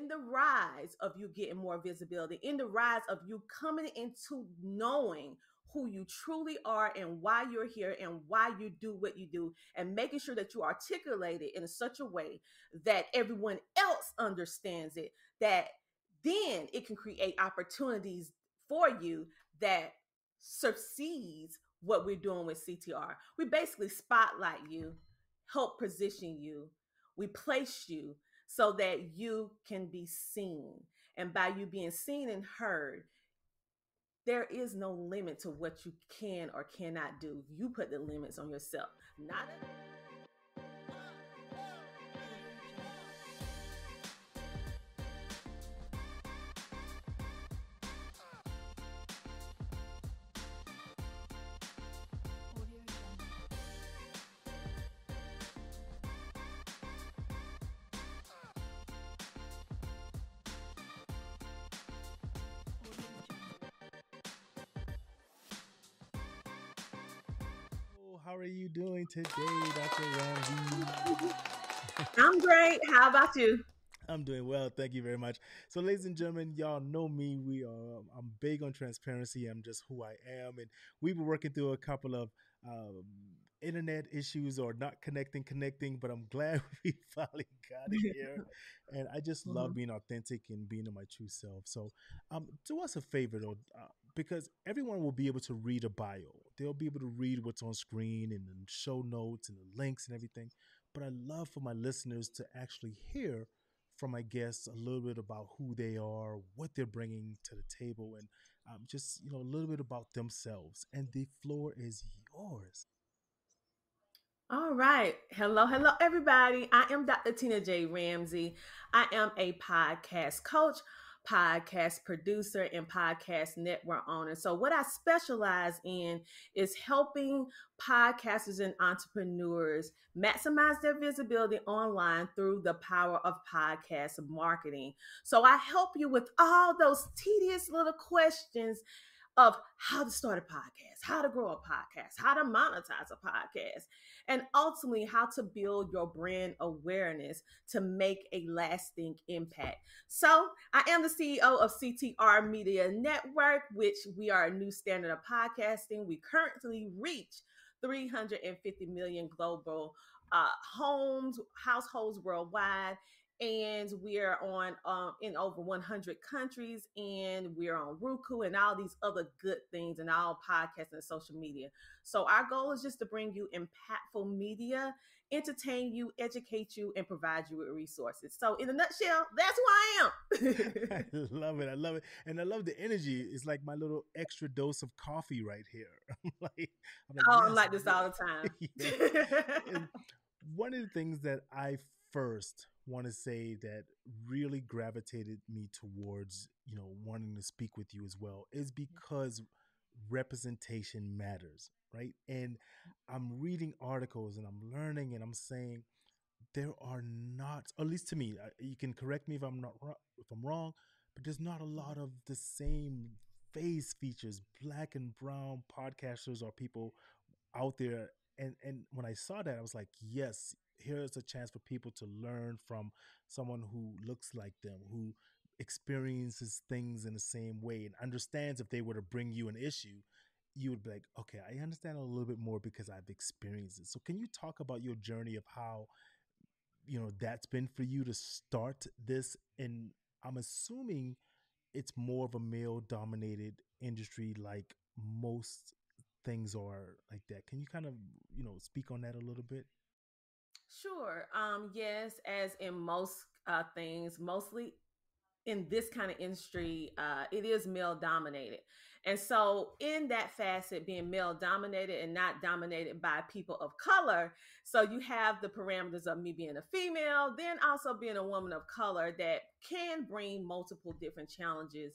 in the rise of you getting more visibility, in the rise of you coming into knowing who you truly are and why you're here and why you do what you do, and making sure that you articulate it in such a way that everyone else understands it, that then it can create opportunities for you that succeeds what we're doing with CTR. We basically spotlight you, help position you, we place you so that you can be seen. And by you being seen and heard, there is no limit to what you can or cannot do. You put the limits on yourself. Not How are you doing today, Dr. Ramsay? I'm great. How about you? I'm doing well. Thank you very much. So, ladies and gentlemen, y'all know me. We are. I'm big on transparency. I'm just who I am, and we've been working through a couple of um, internet issues or not connecting, connecting. But I'm glad we finally got it here, and I just mm-hmm. love being authentic and being in my true self. So, um, do us a favor though, uh, because everyone will be able to read a bio. They'll be able to read what's on screen and the show notes and the links and everything. But I love for my listeners to actually hear from my guests a little bit about who they are, what they're bringing to the table, and um, just you know a little bit about themselves. And the floor is yours. All right. Hello, hello, everybody. I am Dr. Tina J. Ramsay. I am a podcast coach, podcast producer, and podcast network owner. So, what I specialize in is helping podcasters and entrepreneurs maximize their visibility online through the power of podcast marketing. So, I help you with all those tedious little questions of how to start a podcast, how to grow a podcast, how to monetize a podcast, and ultimately how to build your brand awareness to make a lasting impact. So, I am the CEO of CTR Media Network, which we are a new standard of podcasting. We currently reach 350 million global uh, homes, households worldwide and we're on um, in over 100 countries and we're on roku and all these other good things and all podcasts and social media. So our goal is just to bring you impactful media entertain you educate you and provide you with resources. So in a nutshell that's who i am. I love it i love it. And i love the energy. It's like my little extra dose of coffee right here. I'm like, I'm like, oh yes, i'm like this all the time. One of the things that i first want to say that really gravitated me towards you know wanting to speak with you as well is mm-hmm. because representation matters right? And mm-hmm. i'm reading articles and i'm learning and i'm saying there are not at least to me uh, you can correct me if i'm not if i'm wrong but there's not a mm-hmm. lot of the same face features. Black and brown podcasters or people out there and and when i saw that i was like yes here's a chance for people to learn from someone who looks like them, who experiences things in the same way and understands if they were to bring you an issue, you would be like, okay, I understand a little bit more because I've experienced it. So can you talk about your journey of how you know that's been for you to start this and I'm assuming it's more of a male dominated industry like most things are like that. Can you kind of, you know, speak on that a little bit? Sure. Um, yes, as in most uh, things, mostly in this kind of industry, uh, it is male dominated. And so, in that facet, being male dominated and not dominated by people of color, so you have the parameters of me being a female, then also being a woman of color that can bring multiple different challenges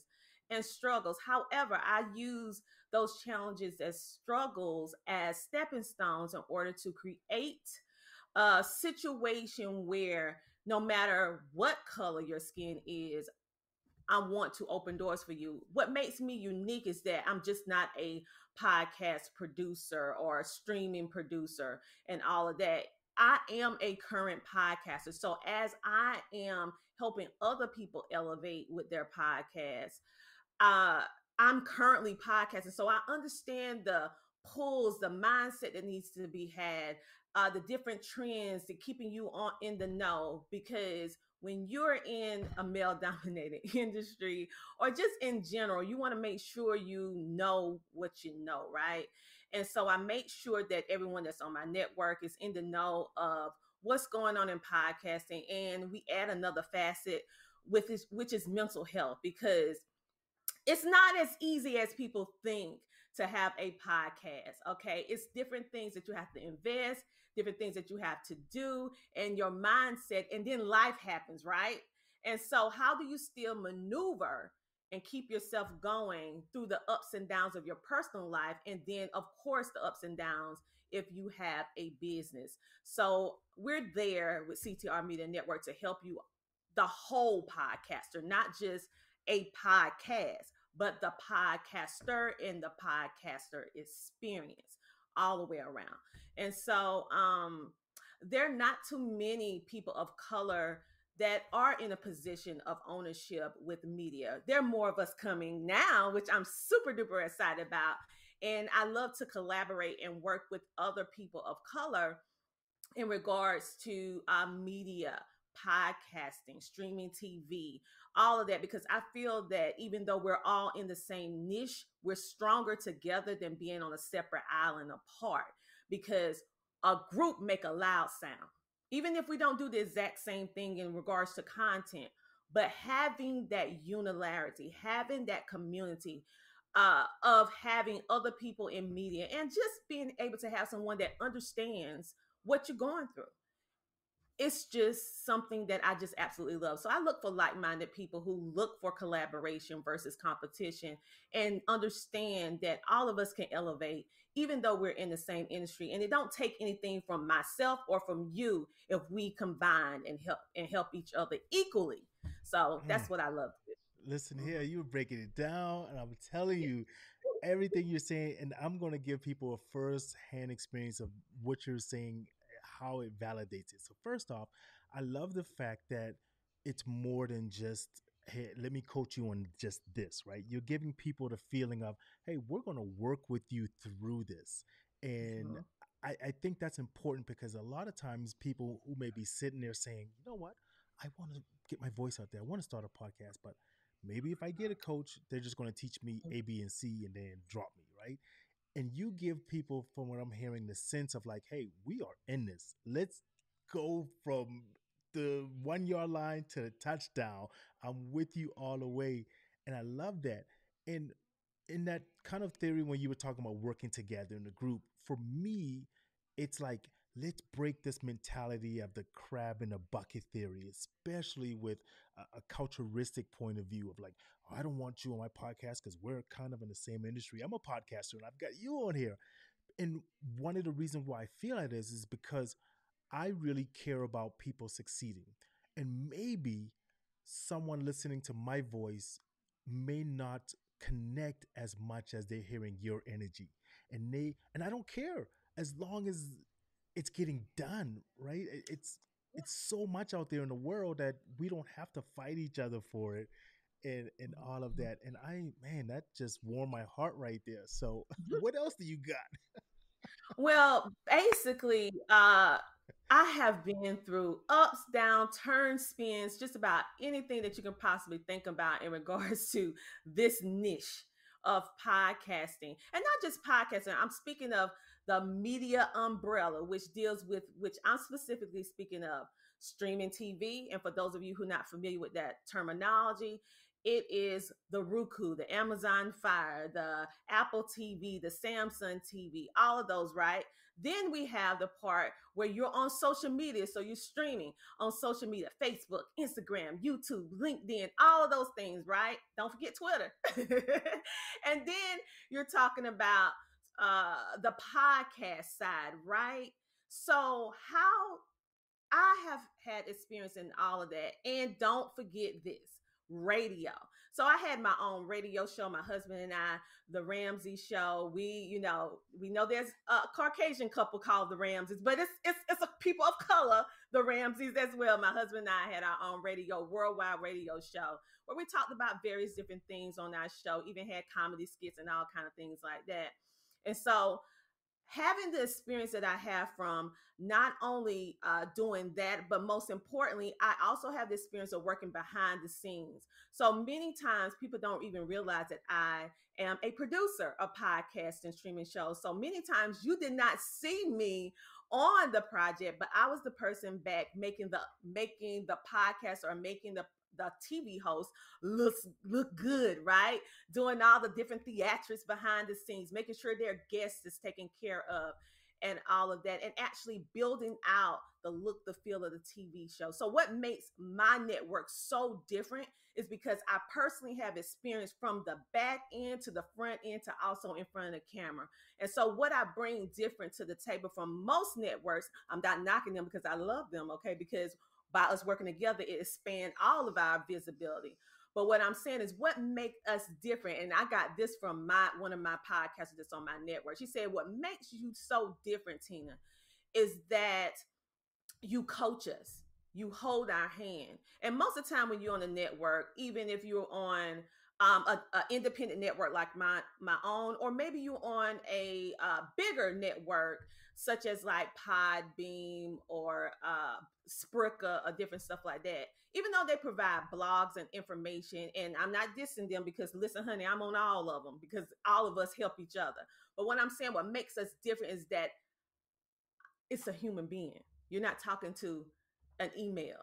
and struggles. However, I use those challenges as struggles as stepping stones in order to create a situation where no matter what color your skin is, I want to open doors for you. What makes me unique is that I'm just not a podcast producer or a streaming producer and all of that. I am a current podcaster. So as I am helping other people elevate with their podcasts, uh, I'm currently podcasting. So I understand the pulls, the mindset that needs to be had, uh, the different trends to keeping you on in the know because when you're in a male dominated industry or just in general, you want to make sure you know what you know, right? And so I make sure that everyone that's on my network is in the know of what's going on in podcasting. And we add another facet with this, which is mental health, because it's not as easy as people think to have a podcast. Okay. It's different things that you have to invest, different things that you have to do, and your mindset. And then life happens, right? And so, how do you still maneuver and keep yourself going through the ups and downs of your personal life? And then, of course, the ups and downs if you have a business. So, we're there with CTR Media Network to help you, the whole podcaster, not just a podcast but the podcaster and the podcaster experience all the way around. And so um there are not too many people of color that are in a position of ownership with media. There are more of us coming now, which I'm super duper excited about. And I love to collaborate and work with other people of color in regards to uh, media podcasting, streaming TV, all of that, because I feel that even though we're all in the same niche, we're stronger together than being on a separate island apart because a group make a loud sound. Even if we don't do the exact same thing in regards to content, but having that unilarity, having that community uh, of having other people in media and just being able to have someone that understands what you're going through it's just something that I just absolutely love. So I look for like minded people who look for collaboration versus competition and understand that all of us can elevate, even though we're in the same industry. And it don't take anything from myself or from you if we combine and help and help each other equally. So that's mm. what I love. Listen here, you were breaking it down, and I'm telling you everything you're saying, and I'm going to give people a first hand experience of what you're saying how it validates it. So first off, I love the fact that it's more than just hey, let me coach you on just this, right? You're giving people the feeling of, hey, we're going to work with you through this. And mm-hmm. I, I think that's important because a lot of times people who may be sitting there saying, you know what, I want to get my voice out there. I want to start a podcast, but maybe if I get a coach, they're just going to teach me A, B, and C and then drop me, right? And you give people from what i'm hearing the sense of like hey we are in this. Let's go from the one yard line to the touchdown. I'm with you all the way. And i love that. And in that kind of theory when you were talking about working together in a group for me it's like let's break this mentality of the crab in a bucket theory, especially with a, a culturistic point of view of like, oh, I don't want you on my podcast because we're kind of in the same industry. I'm a podcaster and I've got you on here. And one of the reasons why I feel like this is because I really care about people succeeding. And maybe someone listening to my voice may not connect as much as they're hearing your energy. And they and I don't care as long as it's getting done, right? It's it's so much out there in the world that we don't have to fight each other for it and and all of that. And I man, that just warmed my heart right there. So mm-hmm. what else do you got? well, basically, uh I have been through ups, down, turns, spins, just about anything that you can possibly think about in regards to this niche of podcasting. And not just podcasting, I'm speaking of the media umbrella, which deals with, which I'm specifically speaking of streaming TV. And for those of you who are not familiar with that terminology, it is the Roku, the Amazon Fire, the Apple TV, the Samsung TV, all of those, right? Then we have the part where you're on social media. So you're streaming on social media Facebook, Instagram, YouTube, LinkedIn, all of those things, right? Don't forget Twitter. and then you're talking about uh, the podcast side, right? So, how I have had experience in all of that. And don't forget this radio. So I had my own radio show, my husband and I, the Ramsay show. We, you know, we know there's a Caucasian couple called the Ramseys, but it's it's it's a people of color, the Ramseys as well. My husband and I had our own radio, worldwide radio show where we talked about various different things on our show, even had comedy skits and all kind of things like that. And so having the experience that I have from not only uh, doing that, but most importantly, I also have the experience of working behind the scenes. So many times people don't even realize that I am a producer of podcasts and streaming shows. So many times you did not see me on the project, but I was the person back making the making the podcast or making the the TV host looks look good, right? Doing all the different theatrics behind the scenes, making sure their guest is taken care of and all of that and actually building out the look the feel of the TV show. So what makes my network so different is because I personally have experience from the back end to the front end to also in front of the camera. And so what I bring different to the table from most networks, I'm not knocking them because I love them, okay? Because by us working together, it expand all of our visibility. But what I'm saying is what make us different. And I got this from my one of my podcasters that's on my network. She said, What makes you so different, Tina, is that you coach us. You hold our hand. And most of the time when you're on the network, even if you're on um, a, a, independent network like my my own, or maybe you're on a uh, bigger network such as like Podbean or uh, Spreaker or different stuff like that. Even though they provide blogs and information, and I'm not dissing them because listen, honey, I'm on all of them because all of us help each other. But what I'm saying, what makes us different is that it's a human being. You're not talking to an email.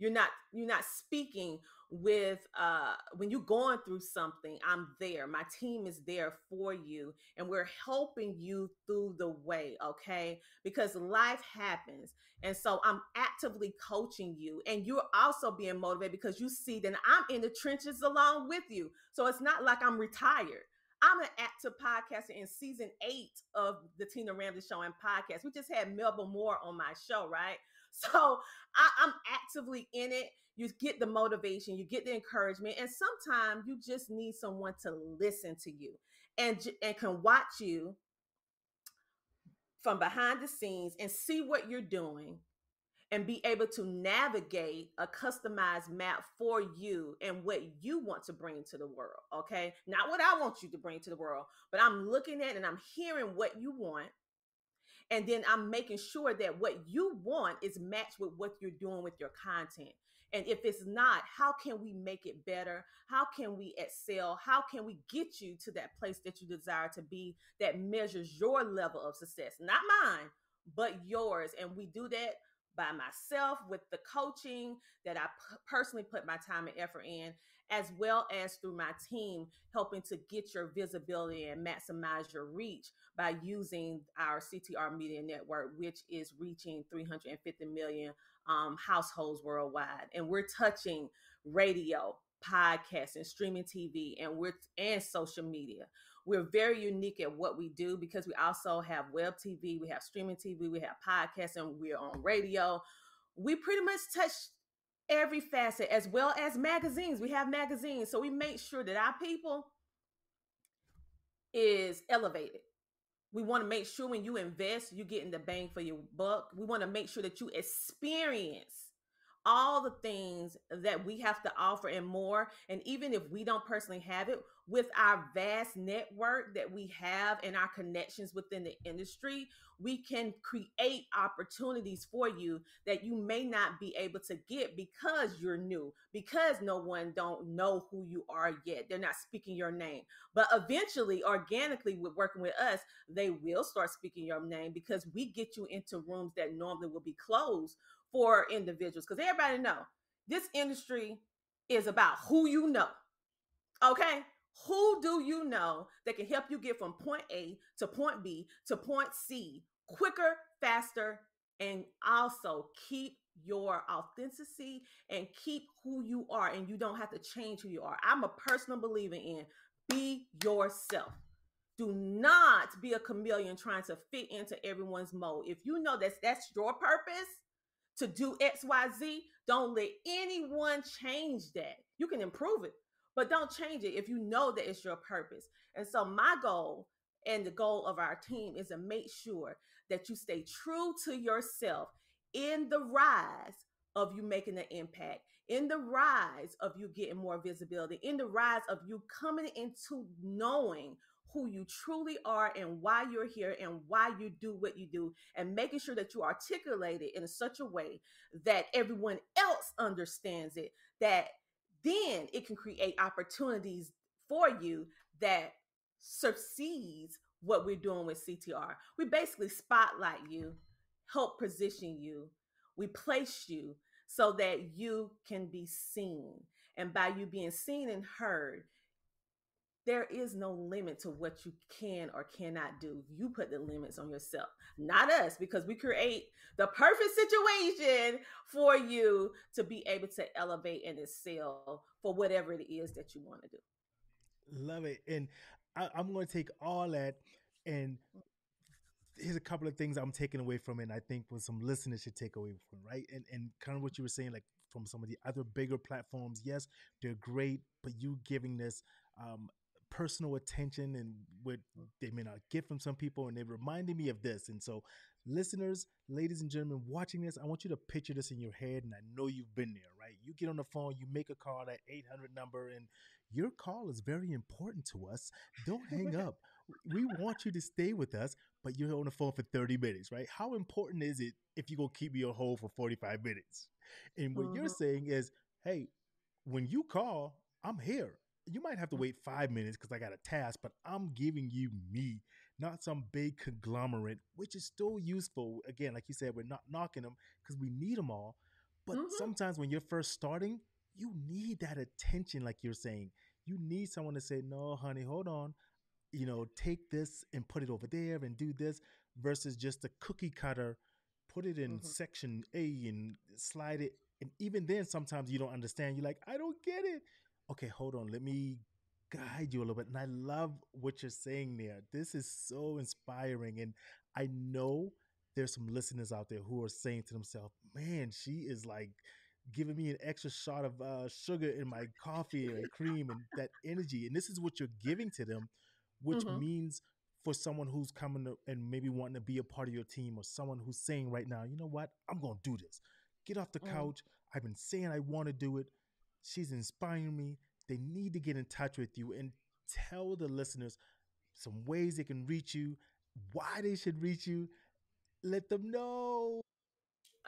You're not you're not speaking with uh when you're going through something i'm there my team is there for you and we're helping you through the way okay because life happens and so i'm actively coaching you and you're also being motivated because you see that i'm in the trenches along with you so it's not like i'm retired I'm an active podcaster in season eight of the Tina Ramsay Show and podcast. We just had Melba Moore on my show, right? So I, I'm actively in it you get the motivation, you get the encouragement, and sometimes you just need someone to listen to you and and can watch you from behind the scenes and see what you're doing and be able to navigate a customized map for you and what you want to bring to the world. Okay. Not what I want you to bring to the world, but I'm looking at and I'm hearing what you want. And then I'm making sure that what you want is matched with what you're doing with your content. And if it's not, how can we make it better? How can we excel? How can we get you to that place that you desire to be that measures your level of success? Not mine, but yours. And we do that by myself with the coaching that I p- personally put my time and effort in, as well as through my team helping to get your visibility and maximize your reach by using our CTR Media Network, which is reaching 350 million um, households worldwide, and we're touching radio, podcasts, and streaming TV, and we're and social media. We're very unique at what we do because we also have web TV, we have streaming TV, we have podcasts, and we're on radio. We pretty much touch every facet as well as magazines. We have magazines, so we make sure that our people is elevated we want to make sure when you invest, you're getting the bang for your buck. We want to make sure that you experience all the things that we have to offer and more. And even if we don't personally have it, with our vast network that we have and our connections within the industry, we can create opportunities for you that you may not be able to get because you're new, because no one don't know who you are yet. They're not speaking your name. But eventually, organically, with working with us, they will start speaking your name because we get you into rooms that normally will be closed for individuals. Because everybody know this industry is about who you know. Okay, who do you know that can help you get from point A to point B to point C quicker, faster, and also keep your authenticity and keep who you are and you don't have to change who you are. I'm a personal believer in be yourself. Do not be a chameleon trying to fit into everyone's mold. If you know that that's your purpose to do XYZ, don't let anyone change that. You can improve it, but don't change it if you know that it's your purpose. And so, my goal and the goal of our team is to make sure that you stay true to yourself in the rise of you making an impact, in the rise of you getting more visibility, in the rise of you coming into knowing who you truly are and why you're here and why you do what you do, and making sure that you articulate it in such a way that everyone else understands it, that then it can create opportunities for you that succeeds what we're doing with CTR. We basically spotlight you, help position you, we place you so that you can be seen. And by you being seen and heard, there is no limit to what you can or cannot do. You put the limits on yourself, not us, because we create the perfect situation for you to be able to elevate and excel for whatever it is that you want to do. Love it. And I, am going to take all that and here's a couple of things I'm taking away from it. And I think what some listeners should take away from right. And and kind of what you were saying, like from some of the other bigger platforms, yes, they're great, but you giving this um, personal attention and what they may not get from some people, and they reminded me of this. And so, listeners, ladies and gentlemen, watching this, I want you to picture this in your head, and I know you've been there, right? You get on the phone, you make a call that 800 number, and your call is very important to us. Don't hang up. We want you to stay with us, but you're on the phone for 30 minutes, right? How important is it if you're going to keep me on hold for 45 minutes? And what you're mm-hmm. saying is, hey, when you call, I'm here you might have to wait five minutes because I got a task, but I'm giving you me, not some big conglomerate, which is still useful. Again, like you said, we're not knocking them because we need them all. But mm-hmm. sometimes when you're first starting, you need that attention, like you're saying. You need someone to say, no, honey, hold on. You know, take this and put it over there and do this versus just a cookie cutter, put it in mm-hmm. section A and slide it. And even then, sometimes you don't understand. You're like, I don't get it okay, hold on, let me guide you a little bit. And I love what you're saying there. This is so inspiring. And I know there's some listeners out there who are saying to themselves, man, she is like giving me an extra shot of uh, sugar in my coffee and cream and that energy. And this is what you're giving to them, which mm-hmm. means for someone who's coming to, and maybe wanting to be a part of your team or someone who's saying right now, you know what, I'm going to do this. Get off the mm. couch. I've been saying I want to do it. She's inspiring me. They need to get in touch with you and tell the listeners some ways they can reach you, why they should reach you. Let them know.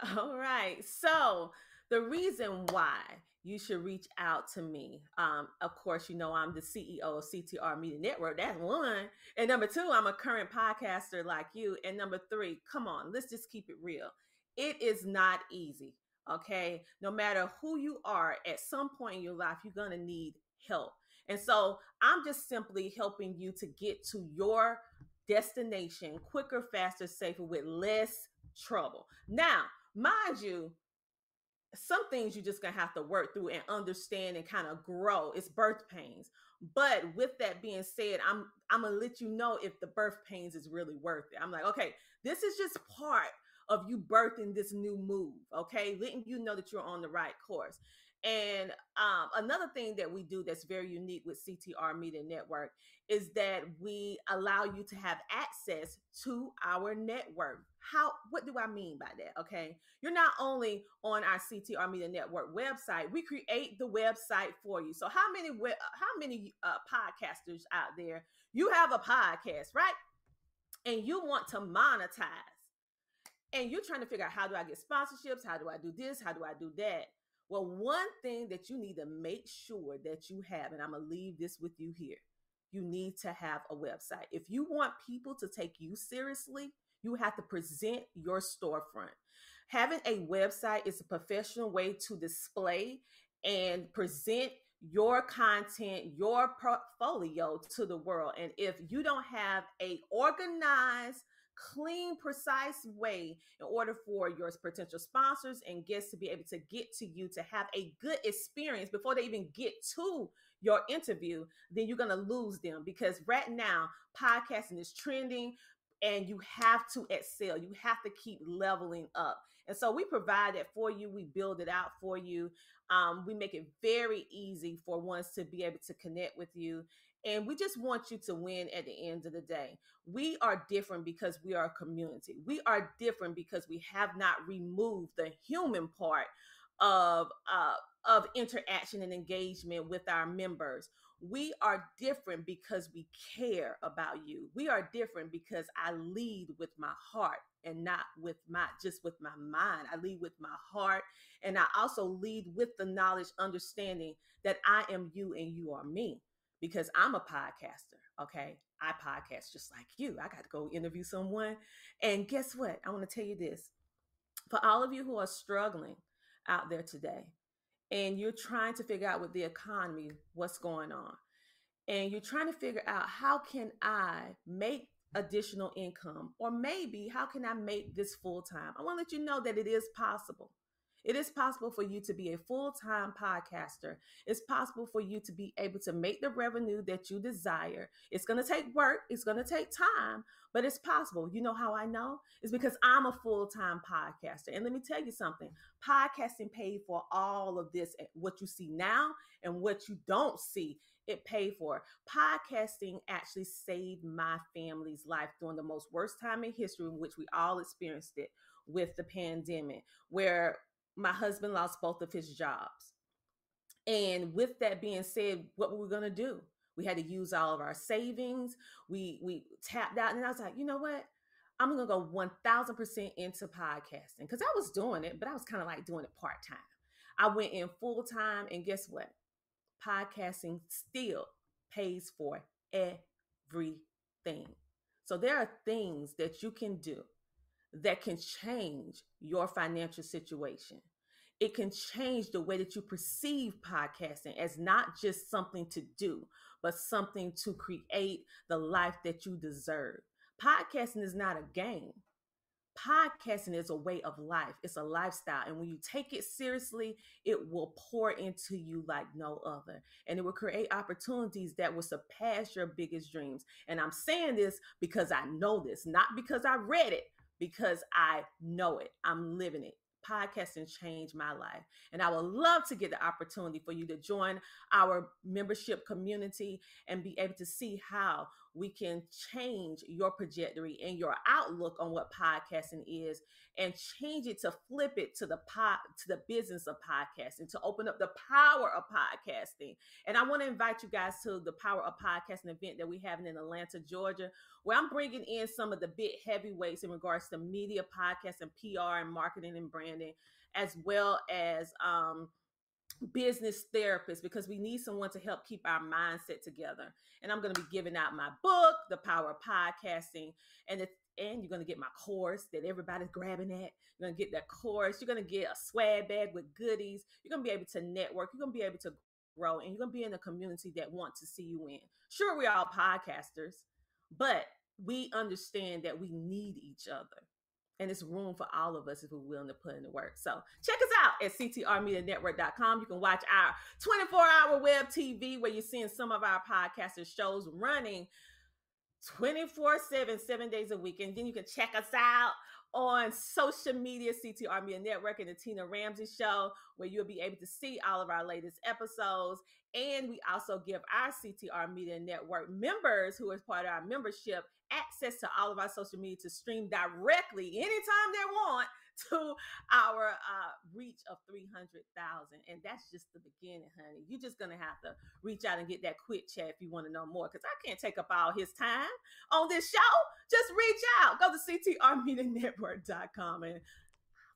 All right. So, the reason why you should reach out to me. Um, of course, you know I'm the CEO of CTR Media Network. That's one. And number two, I'm a current podcaster like you. And number three, come on, let's just keep it real. It is not easy. Okay. No matter who you are, at some point in your life, you're going to need help. And so I'm just simply helping you to get to your destination quicker, faster, safer, with less trouble. Now, mind you, some things you're just gonna have to work through and understand and kind of grow. It's birth pains. But with that being said, I'm I'm gonna let you know if the birth pains is really worth it. I'm like, okay, this is just part of you birthing this new move, okay? Letting you know that you're on the right course. And um, another thing that we do that's very unique with CTR Media Network is that we allow you to have access to our network. How? What do I mean by that? Okay, you're not only on our CTR Media Network website. We create the website for you. So how many how many uh, podcasters out there? You have a podcast, right? And you want to monetize and you're trying to figure out how do I get sponsorships? How do I do this? How do I do that? Well, one thing that you need to make sure that you have, and I'm going to leave this with you here you need to have a website. If you want people to take you seriously, you have to present your storefront. Having a website is a professional way to display and present your content, your portfolio to the world. And if you don't have a organized clean, precise way in order for your potential sponsors and guests to be able to get to you to have a good experience before they even get to your interview, then you're going to lose them because right now, podcasting is trending and you have to excel. You have to keep leveling up. And so we provide that for you. We build it out for you. Um, we make it very easy for ones to be able to connect with you. And we just want you to win at the end of the day. We are different because we are a community. We are different because we have not removed the human part of uh, of interaction and engagement with our members. We are different because we care about you. We are different because I lead with my heart and not with my just with my mind. I lead with my heart and I also lead with the knowledge understanding that I am you and you are me because I'm a podcaster, okay? I podcast just like you. I got to go interview someone. And guess what? I want to tell you this. For all of you who are struggling out there today, and you're trying to figure out with the economy what's going on and you're trying to figure out how can i make additional income or maybe how can i make this full time i want to let you know that it is possible it is possible for you to be a full time podcaster. It's possible for you to be able to make the revenue that you desire. It's going to take work, it's going to take time, but it's possible. You know how I know? It's because I'm a full time podcaster. And let me tell you something podcasting paid for all of this, eh, what you see now and what you don't see. It paid for. Podcasting actually saved my family's life during the most worst time in history in which we all experienced it with the pandemic, where my husband lost both of his jobs. And with that being said, what were we going to do? We had to use all of our savings. We we tapped out, and I was like, you know what? I'm gonna go 1000% into podcasting because I was doing it, but I was kind of like doing it part time. I went in full time, and guess what? Podcasting still pays for everything. So there are things that you can do that can change your financial situation. It can change the way that you perceive podcasting as not just something to do, but something to create the life that you deserve. Podcasting is not a game. Podcasting is a way of life, it's a lifestyle. And when you take it seriously, it will pour into you like no other. And it will create opportunities that will surpass your biggest dreams. And I'm saying this because I know this, not because I read it, because I know it. I'm living it. Podcasting changed my life. And I would love to get the opportunity for you to join our membership community and be able to see how we can change your trajectory and your outlook on what podcasting is and change it to flip it to the pod to the business of podcasting to open up the power of podcasting. And i want to invite you guys to the power of podcasting event that we have in atlanta georgia where i'm bringing in some of the big heavyweights in regards to media podcast and pr and marketing and branding as well as um, business therapist because we need someone to help keep our mindset together. And I'm going to be giving out my book, The Power of Podcasting, and it's and you're going to get my course that everybody's grabbing at. You're going to get that course. You're going to get a swag bag with goodies. You're going to be able to network. You're going to be able to grow, and you're going to be in a community that want to see you win. Sure, we're all podcasters, but we understand that we need each other and it's room for all of us if we're willing to put in the work. So check us out at ctrmedianetwork.com. You can watch our 24 hour web TV where you're seeing some of our podcasters shows running 24 7, seven days a week. And then you can check us out on social media, CTR Media Network and the Tina Ramsay Show, where you'll be able to see all of our latest episodes. And we also give our CTR Media Network members who is part of our membership access to all of our social media to stream directly anytime they want to our uh, reach of 300,000. And that's just the beginning, honey. You're just going to have to reach out and get that quick chat if you want to know more because I can't take up all his time on this show. Just reach out. Go to ctrmedianetwork.com and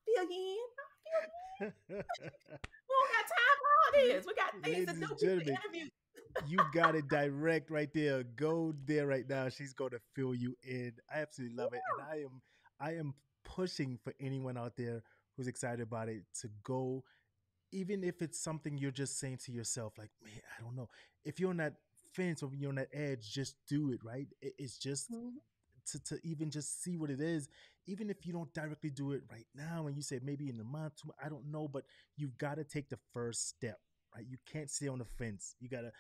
fill you in. we don't got time for all this. We got things Ladies to do. Interviews you got it direct right there. Go there right now. She's going to fill you in. I absolutely love it, and I am I am pushing for anyone out there who's excited about it to go, even if it's something you're just saying to yourself, like, man, I don't know. If you're on that fence or you're on that edge, just do it. Right? It's just. Mm-hmm. To, to even just see what it is, even if you don't directly do it right now, and you say maybe in a month, I don't know, but you've got to take the first step right? You can't stay on the fence. You gotta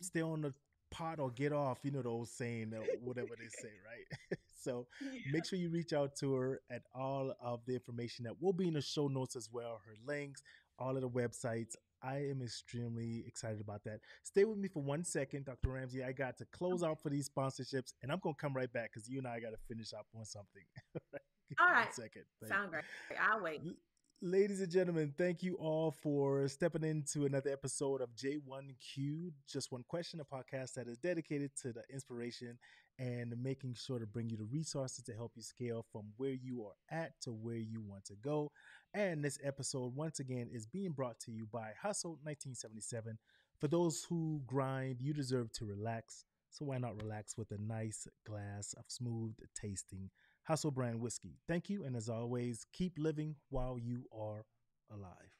stay on the pot or get off. You know the old saying, whatever they say, right? so yeah. make sure you reach out to her at all of the information that will be in the show notes as well. Her links, all of the websites. I am extremely excited about that. Stay with me for one second, Dr. Ramsay. I got to close out for these sponsorships, and I'm gonna come right back because you and I got to finish up on something. all right. One second. Sound great. I'll wait. Ladies and gentlemen, thank you all for stepping into another episode of J1Q. Just one question, a podcast that is dedicated to the inspiration and making sure to bring you the resources to help you scale from where you are at to where you want to go. And this episode, once again, is being brought to you by Hustle 1977. For those who grind, you deserve to relax. So why not relax with a nice glass of smooth tasting Hustle brand whiskey. Thank you. And as always, keep living while you are alive.